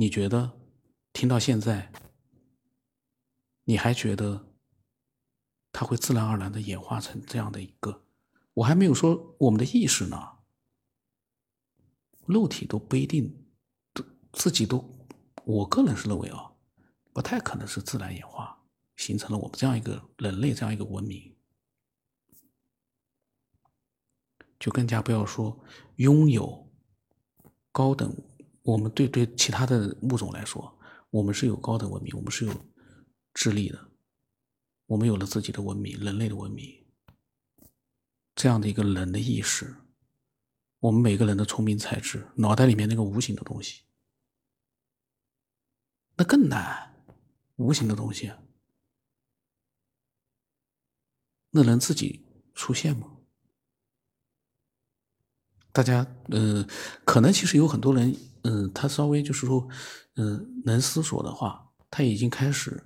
你觉得听到现在，你还觉得它会自然而然的演化成这样的一个？我还没有说我们的意识呢，肉体都不一定，都自己都，我个人是认为啊，不太可能是自然演化形成了我们这样一个人类这样一个文明，就更加不要说拥有高等，我们对对其他的物种来说，我们是有高等文明，我们是有智力的，我们有了自己的文明，人类的文明。这样的一个人的意识，我们每个人的聪明才智，脑袋里面那个无形的东西，那更难。无形的东西，那能自己出现吗？大家，嗯，可能其实有很多人，嗯，他稍微就是说，嗯，能思索的话，他已经开始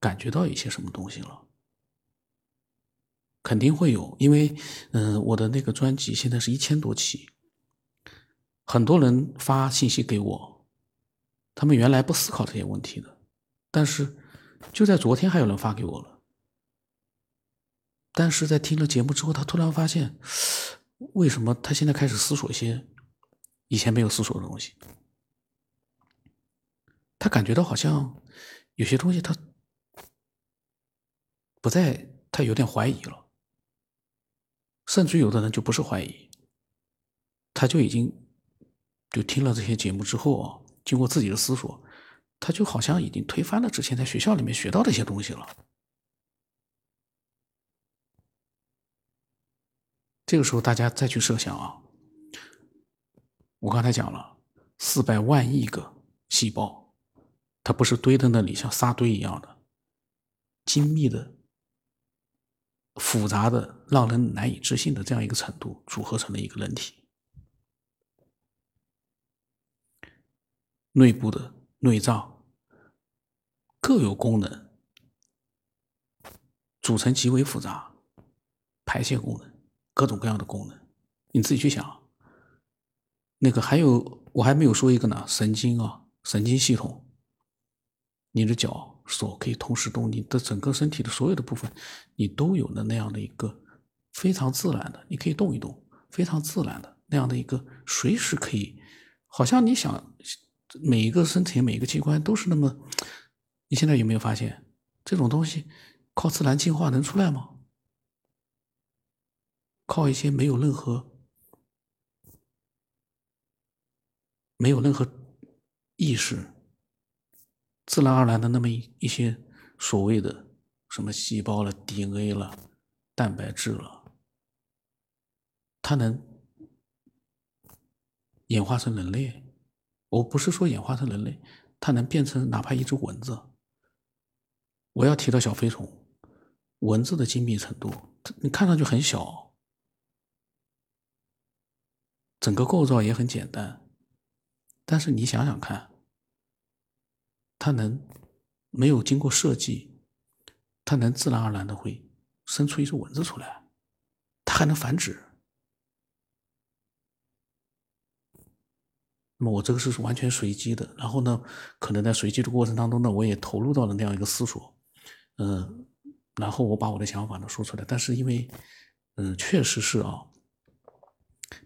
感觉到一些什么东西了。肯定会有，因为，嗯，我的那个专辑现在是一千多期，很多人发信息给我，他们原来不思考这些问题的，但是就在昨天还有人发给我了，但是在听了节目之后，他突然发现，为什么他现在开始思索一些以前没有思索的东西，他感觉到好像有些东西他不再，他有点怀疑了。甚至有的人就不是怀疑，他就已经就听了这些节目之后啊，经过自己的思索，他就好像已经推翻了之前在学校里面学到的一些东西了。这个时候，大家再去设想啊，我刚才讲了四百万亿个细胞，它不是堆在那里像沙堆一样的精密的。复杂的、让人难以置信的这样一个程度，组合成了一个人体内部的内脏各有功能，组成极为复杂，排泄功能，各种各样的功能，你自己去想。那个还有，我还没有说一个呢，神经啊，神经系统，你的脚。手可以同时动，你的整个身体的所有的部分，你都有了那样的一个非常自然的，你可以动一动，非常自然的那样的一个，随时可以，好像你想每一个身体每一个器官都是那么，你现在有没有发现这种东西靠自然进化能出来吗？靠一些没有任何没有任何意识。自然而然的那么一一些所谓的什么细胞了、DNA 了、蛋白质了，它能演化成人类？我不是说演化成人类，它能变成哪怕一只蚊子。我要提到小飞虫，蚊子的精密程度，它你看上去很小，整个构造也很简单，但是你想想看。它能没有经过设计，它能自然而然的会生出一只蚊子出来，它还能繁殖。那么我这个是完全随机的，然后呢，可能在随机的过程当中呢，我也投入到了那样一个思索，嗯，然后我把我的想法呢说出来，但是因为，嗯，确实是啊。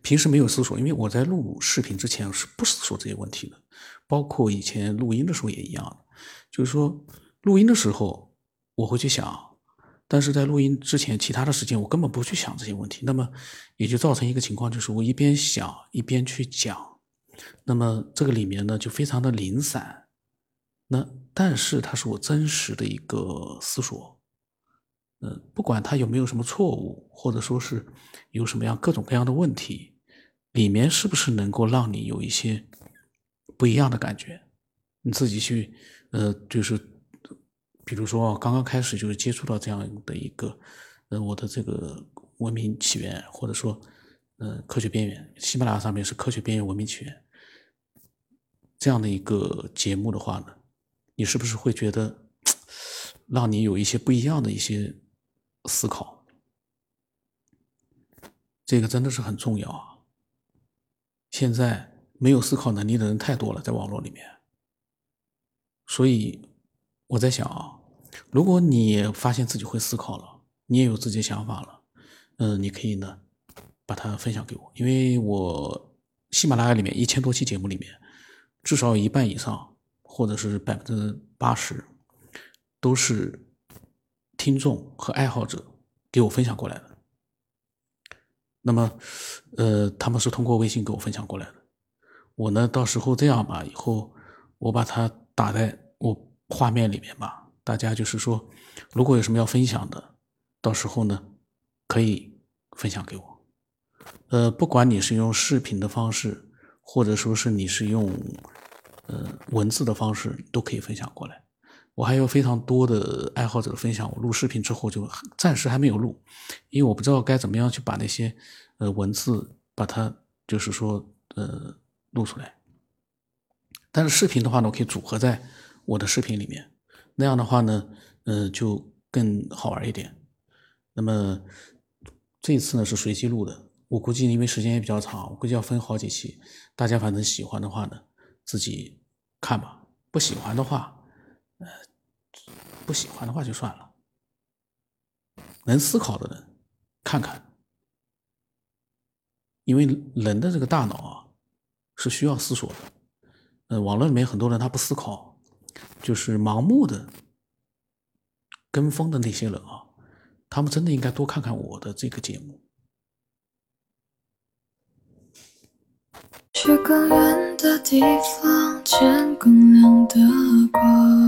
平时没有思索，因为我在录视频之前是不思索这些问题的，包括以前录音的时候也一样的。就是说，录音的时候我会去想，但是在录音之前，其他的时间我根本不去想这些问题。那么也就造成一个情况，就是我一边想一边去讲，那么这个里面呢就非常的零散。那但是它是我真实的一个思索，嗯，不管它有没有什么错误，或者说是。有什么样各种各样的问题，里面是不是能够让你有一些不一样的感觉？你自己去，呃，就是比如说刚刚开始就是接触到这样的一个，呃，我的这个文明起源，或者说，呃，科学边缘，喜马拉雅上面是科学边缘文明起源这样的一个节目的话呢，你是不是会觉得 让你有一些不一样的一些思考？这个真的是很重要啊！现在没有思考能力的人太多了，在网络里面，所以我在想啊，如果你发现自己会思考了，你也有自己的想法了，嗯，你可以呢把它分享给我，因为我喜马拉雅里面一千多期节目里面，至少有一半以上，或者是百分之八十，都是听众和爱好者给我分享过来的。那么，呃，他们是通过微信给我分享过来的。我呢，到时候这样吧，以后我把它打在我画面里面吧。大家就是说，如果有什么要分享的，到时候呢，可以分享给我。呃，不管你是用视频的方式，或者说是你是用呃文字的方式，都可以分享过来。我还有非常多的爱好者的分享，我录视频之后就暂时还没有录，因为我不知道该怎么样去把那些呃文字把它就是说呃录出来。但是视频的话呢，我可以组合在我的视频里面，那样的话呢，呃就更好玩一点。那么这次呢是随机录的，我估计因为时间也比较长，我估计要分好几期。大家反正喜欢的话呢，自己看吧；不喜欢的话。呃，不喜欢的话就算了。能思考的人看看，因为人的这个大脑啊是需要思索的。呃，网络里面很多人他不思考，就是盲目的跟风的那些人啊，他们真的应该多看看我的这个节目。去更远的地方，见更亮的光。